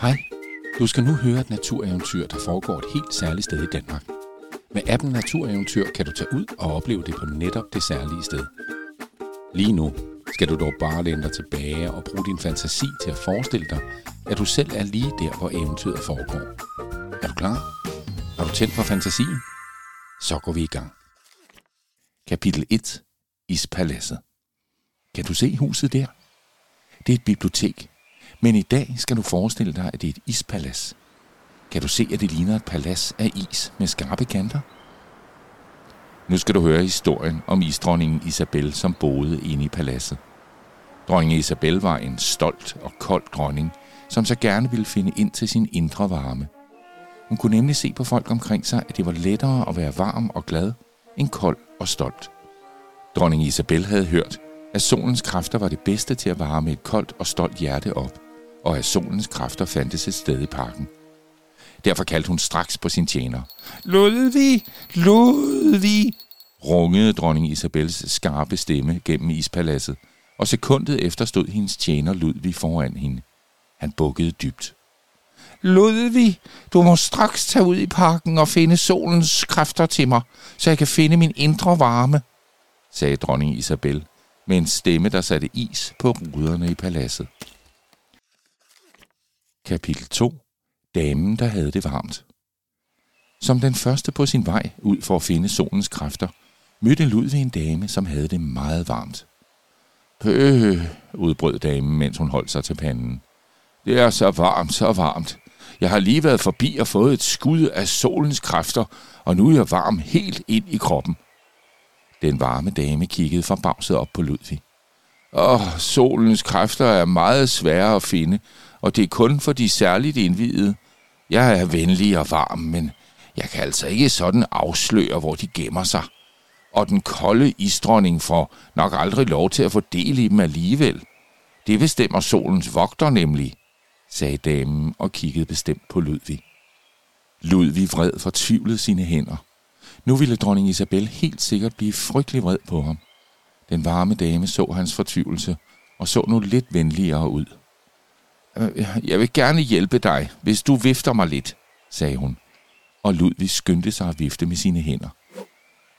Hej, du skal nu høre et natureventyr, der foregår et helt særligt sted i Danmark. Med appen Natureventyr kan du tage ud og opleve det på netop det særlige sted. Lige nu skal du dog bare læne dig tilbage og bruge din fantasi til at forestille dig, at du selv er lige der, hvor eventyret foregår. Er du klar? Har du tændt for fantasien? Så går vi i gang. Kapitel 1. Ispaladset. Kan du se huset der? Det er et bibliotek, men i dag skal du forestille dig, at det er et ispalads. Kan du se, at det ligner et palads af is med skarpe kanter? Nu skal du høre historien om isdronningen Isabel, som boede inde i paladset. Dronning Isabel var en stolt og kold dronning, som så gerne ville finde ind til sin indre varme. Hun kunne nemlig se på folk omkring sig, at det var lettere at være varm og glad, end kold og stolt. Dronning Isabel havde hørt, at solens kræfter var det bedste til at varme et koldt og stolt hjerte op, og at solens kræfter fandtes et sted i parken. Derfor kaldte hun straks på sin tjener. Ludvig! Ludvig! rungede dronning Isabels skarpe stemme gennem ispaladset, og sekundet efter stod hendes tjener Ludvig foran hende. Han bukkede dybt. Ludvig, du må straks tage ud i parken og finde solens kræfter til mig, så jeg kan finde min indre varme, sagde dronning Isabel med en stemme, der satte is på ruderne i paladset. Kapitel 2. Damen, der havde det varmt. Som den første på sin vej ud for at finde solens kræfter, mødte Ludvig en dame, som havde det meget varmt. Øh, udbrød damen, mens hun holdt sig til panden. Det er så varmt, så varmt. Jeg har lige været forbi og fået et skud af solens kræfter, og nu er jeg varm helt ind i kroppen. Den varme dame kiggede forbavset op på Ludvig og solens kræfter er meget svære at finde, og det er kun for de særligt indvidede. Jeg er venlig og varm, men jeg kan altså ikke sådan afsløre, hvor de gemmer sig. Og den kolde isdronning får nok aldrig lov til at få del i dem alligevel. Det bestemmer solens vogter nemlig, sagde damen og kiggede bestemt på Ludvig. Ludvig vred fortvivlet sine hænder. Nu ville dronning Isabel helt sikkert blive frygtelig vred på ham. Den varme dame så hans fortvivlelse og så nu lidt venligere ud. Øh, jeg vil gerne hjælpe dig, hvis du vifter mig lidt, sagde hun, og Ludvig skyndte sig at vifte med sine hænder.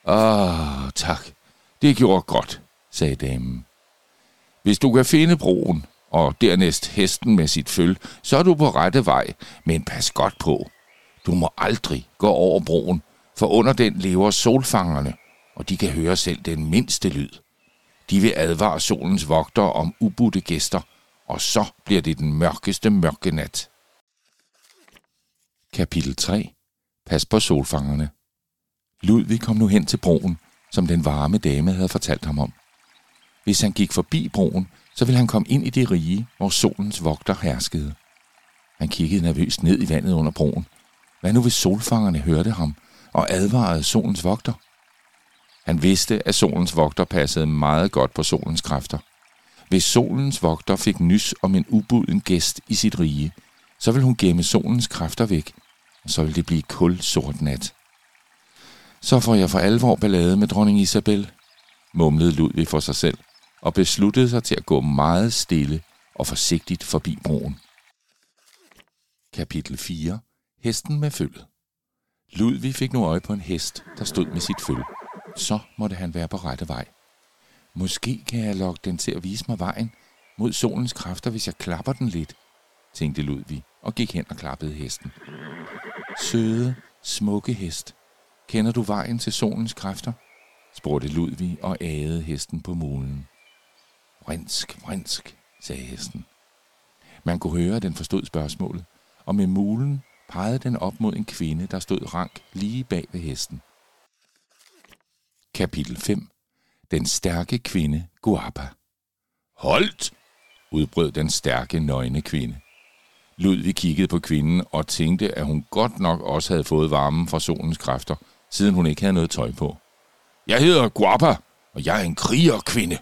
Åh, tak. Det gjorde godt, sagde damen. Hvis du kan finde broen, og dernæst hesten med sit føl, så er du på rette vej, men pas godt på. Du må aldrig gå over broen, for under den lever solfangerne, og de kan høre selv den mindste lyd. De vil advare solens vogter om ubudte gæster, og så bliver det den mørkeste mørke nat. Kapitel 3. Pas på solfangerne. Ludvig kom nu hen til broen, som den varme dame havde fortalt ham om. Hvis han gik forbi broen, så ville han komme ind i det rige, hvor solens vogter herskede. Han kiggede nervøst ned i vandet under broen. Hvad nu hvis solfangerne hørte ham og advarede solens vogter? Han vidste, at solens vogter passede meget godt på solens kræfter. Hvis solens vogter fik nys om en ubuden gæst i sit rige, så ville hun gemme solens kræfter væk, og så ville det blive kul sort nat. Så får jeg for alvor ballade med dronning Isabel, mumlede Ludvig for sig selv, og besluttede sig til at gå meget stille og forsigtigt forbi broen. Kapitel 4. Hesten med følget. Ludvig fik nu øje på en hest, der stod med sit følge. Så måtte han være på rette vej. Måske kan jeg lokke den til at vise mig vejen mod solens kræfter, hvis jeg klapper den lidt, tænkte Ludvig og gik hen og klappede hesten. Søde, smukke hest, kender du vejen til solens kræfter? spurgte Ludvig og agede hesten på mulen. Vrinsk, vrinsk, sagde hesten. Man kunne høre, at den forstod spørgsmålet, og med mulen pegede den op mod en kvinde, der stod rank lige bag ved hesten. Kapitel 5 Den stærke kvinde Guapa Holdt! udbrød den stærke, nøgne kvinde. Ludvig kiggede på kvinden og tænkte, at hun godt nok også havde fået varmen fra solens kræfter, siden hun ikke havde noget tøj på. Jeg hedder Guapa, og jeg er en krigerkvinde.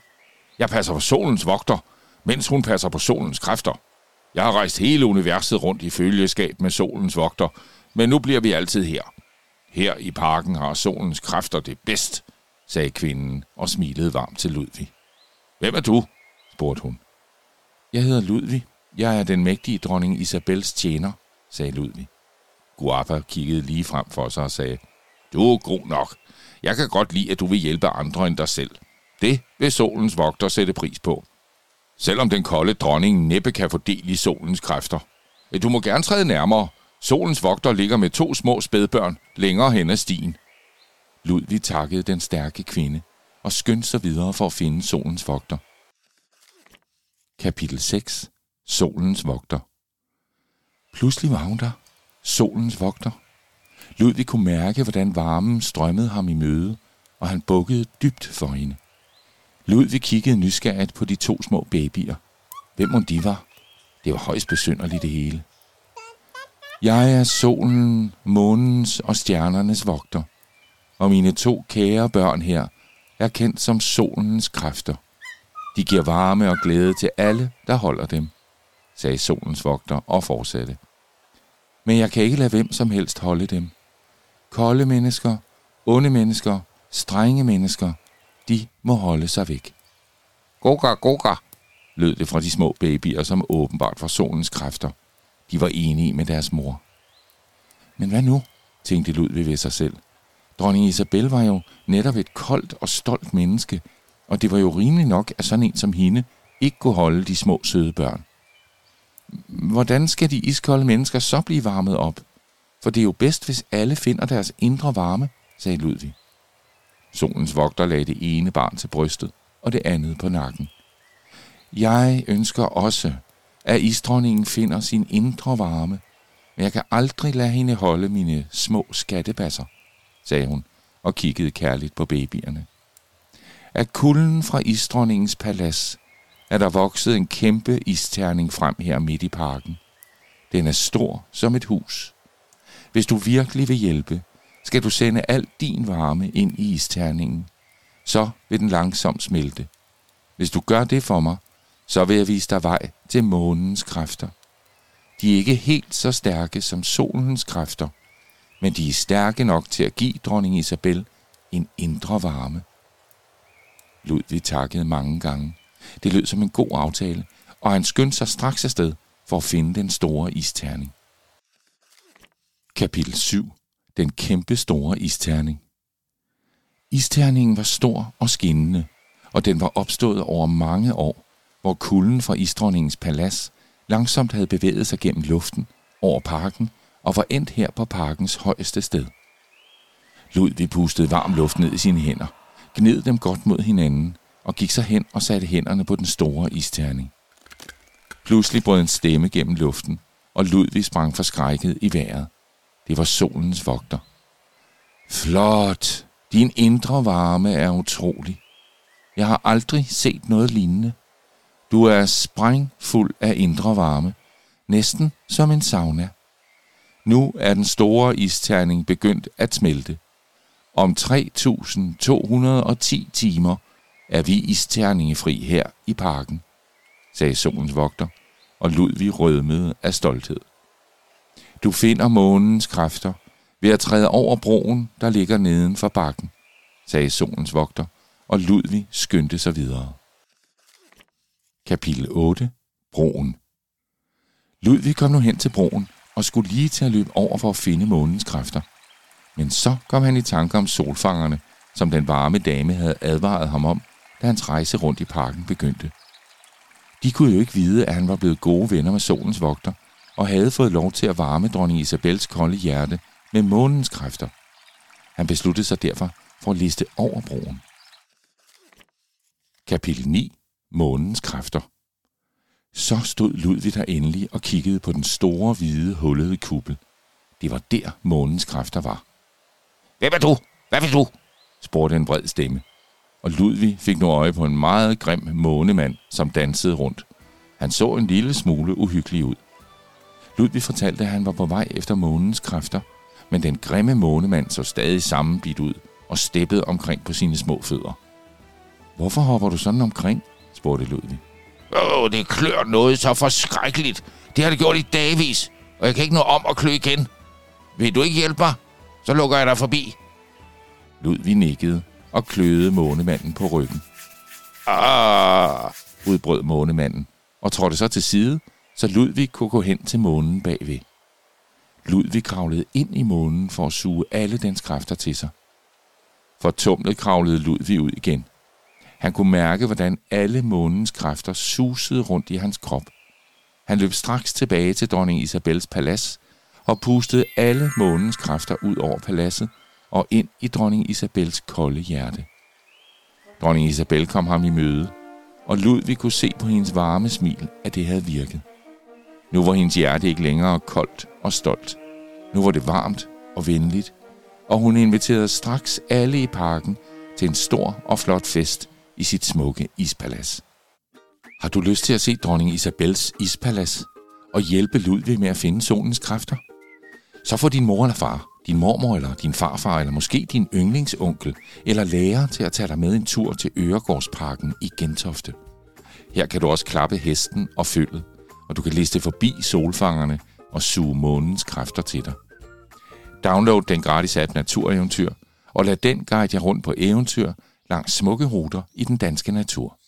Jeg passer på solens vogter, mens hun passer på solens kræfter. Jeg har rejst hele universet rundt i følgeskab med solens vogter, men nu bliver vi altid her. Her i parken har solens kræfter det bedst, sagde kvinden og smilede varmt til Ludvig. Hvem er du? spurgte hun. Jeg hedder Ludvig, Jeg er den mægtige dronning Isabels tjener, sagde Ludvig. Guapa kiggede lige frem for sig og sagde, Du er god nok. Jeg kan godt lide, at du vil hjælpe andre end dig selv. Det vil solens vogter sætte pris på. Selvom den kolde dronning næppe kan få del i solens kræfter. Du må gerne træde nærmere. Solens vogter ligger med to små spædbørn længere hen ad stien. Ludvig takkede den stærke kvinde og skyndte sig videre for at finde solens vogter. Kapitel 6. Solens vogter. Pludselig var hun der. Solens vogter. Ludvig kunne mærke, hvordan varmen strømmede ham i møde, og han bukkede dybt for hende. Ludvig kiggede nysgerrigt på de to små babyer. Hvem mon de var? Det var højst besynderligt det hele. Jeg er solen, månens og stjernernes vogter, og mine to kære børn her er kendt som solens kræfter. De giver varme og glæde til alle, der holder dem, sagde solens vogter og fortsatte. Men jeg kan ikke lade hvem som helst holde dem. Kolde mennesker, onde mennesker, strenge mennesker, de må holde sig væk. Goga, goga, lød det fra de små babyer, som åbenbart var solens kræfter. De var enige med deres mor. Men hvad nu, tænkte Ludvig ved sig selv. Dronning Isabel var jo netop et koldt og stolt menneske, og det var jo rimeligt nok, at sådan en som hende ikke kunne holde de små søde børn. Hvordan skal de iskolde mennesker så blive varmet op? For det er jo bedst, hvis alle finder deres indre varme, sagde Ludvig. Solens vogter lagde det ene barn til brystet, og det andet på nakken. Jeg ønsker også, at isdronningen finder sin indre varme, men jeg kan aldrig lade hende holde mine små skattebasser, sagde hun og kiggede kærligt på babyerne. Af kulden fra isdronningens palads er der vokset en kæmpe isterning frem her midt i parken. Den er stor som et hus. Hvis du virkelig vil hjælpe, skal du sende al din varme ind i isterningen. Så vil den langsomt smelte. Hvis du gør det for mig, så vil jeg vise dig vej til månens kræfter. De er ikke helt så stærke som solens kræfter, men de er stærke nok til at give dronning Isabel en indre varme. Ludvig takkede mange gange. Det lød som en god aftale, og han skyndte sig straks afsted for at finde den store isterning. Kapitel 7. Den kæmpe store isterning. Isterningen var stor og skinnende, og den var opstået over mange år, hvor kulden fra isdronningens palads langsomt havde bevæget sig gennem luften over parken og var endt her på parkens højeste sted. Ludvig pustede varm luft ned i sine hænder, gned dem godt mod hinanden og gik så hen og satte hænderne på den store isterning. Pludselig brød en stemme gennem luften, og Ludvig sprang forskrækket i vejret. Det var solens vogter. Flot! Din indre varme er utrolig. Jeg har aldrig set noget lignende. Du er sprængfuld af indre varme, næsten som en sauna. Nu er den store isterning begyndt at smelte. Om 3.210 timer er vi isterningefri her i parken, sagde solens vogter, og Ludvig rødmede af stolthed. Du finder månens kræfter ved at træde over broen, der ligger neden for bakken, sagde solens vogter, og Ludvig skyndte sig videre. Kapitel 8. Broen Ludvig kom nu hen til broen og skulle lige til at løbe over for at finde månens kræfter. Men så kom han i tanke om solfangerne, som den varme dame havde advaret ham om, da hans rejse rundt i parken begyndte. De kunne jo ikke vide, at han var blevet gode venner med solens vogter, og havde fået lov til at varme dronning Isabels kolde hjerte med månens kræfter. Han besluttede sig derfor for at liste over broen. Kapitel 9. Månens kræfter. Så stod Ludvig der endelig og kiggede på den store, hvide, hullede kuppel. Det var der månens kræfter var. Hvem er du? Hvad vil du? spurgte en bred stemme. Og Ludvig fik nu øje på en meget grim månemand, som dansede rundt. Han så en lille smule uhyggelig ud. Ludvig fortalte, at han var på vej efter månens kræfter, men den grimme månemand så stadig sammenbidt ud og steppede omkring på sine små fødder. Hvorfor hopper du sådan omkring? spurgte Ludvig. Åh, det klør noget så forskrækkeligt. Det har det gjort i dagvis, og jeg kan ikke nå om at klø igen. Vil du ikke hjælpe mig? Så lukker jeg dig forbi. Ludvig nikkede og kløede månemanden på ryggen. Ah, udbrød månemanden og trådte så til side, så Ludvig kunne gå hen til månen bagved. Ludvig kravlede ind i månen for at suge alle dens kræfter til sig. tumlet kravlede Ludvig ud igen. Han kunne mærke, hvordan alle månens kræfter susede rundt i hans krop. Han løb straks tilbage til dronning Isabels palads og pustede alle månens kræfter ud over paladset og ind i dronning Isabels kolde hjerte. Dronning Isabel kom ham i møde, og Ludvig kunne se på hendes varme smil, at det havde virket. Nu var hendes hjerte ikke længere koldt og stolt. Nu var det varmt og venligt, og hun inviterede straks alle i parken til en stor og flot fest i sit smukke ispalads. Har du lyst til at se dronning Isabels ispalads og hjælpe Ludvig med at finde solens kræfter? Så får din mor eller far, din mormor eller din farfar, eller måske din yndlingsonkel eller lærer til at tage dig med en tur til Øregårdsparken i Gentofte. Her kan du også klappe hesten og følget, og du kan liste forbi solfangerne og suge månens kræfter til dig. Download den gratis app Natureventyr, og lad den guide jer rundt på eventyr langs smukke ruter i den danske natur.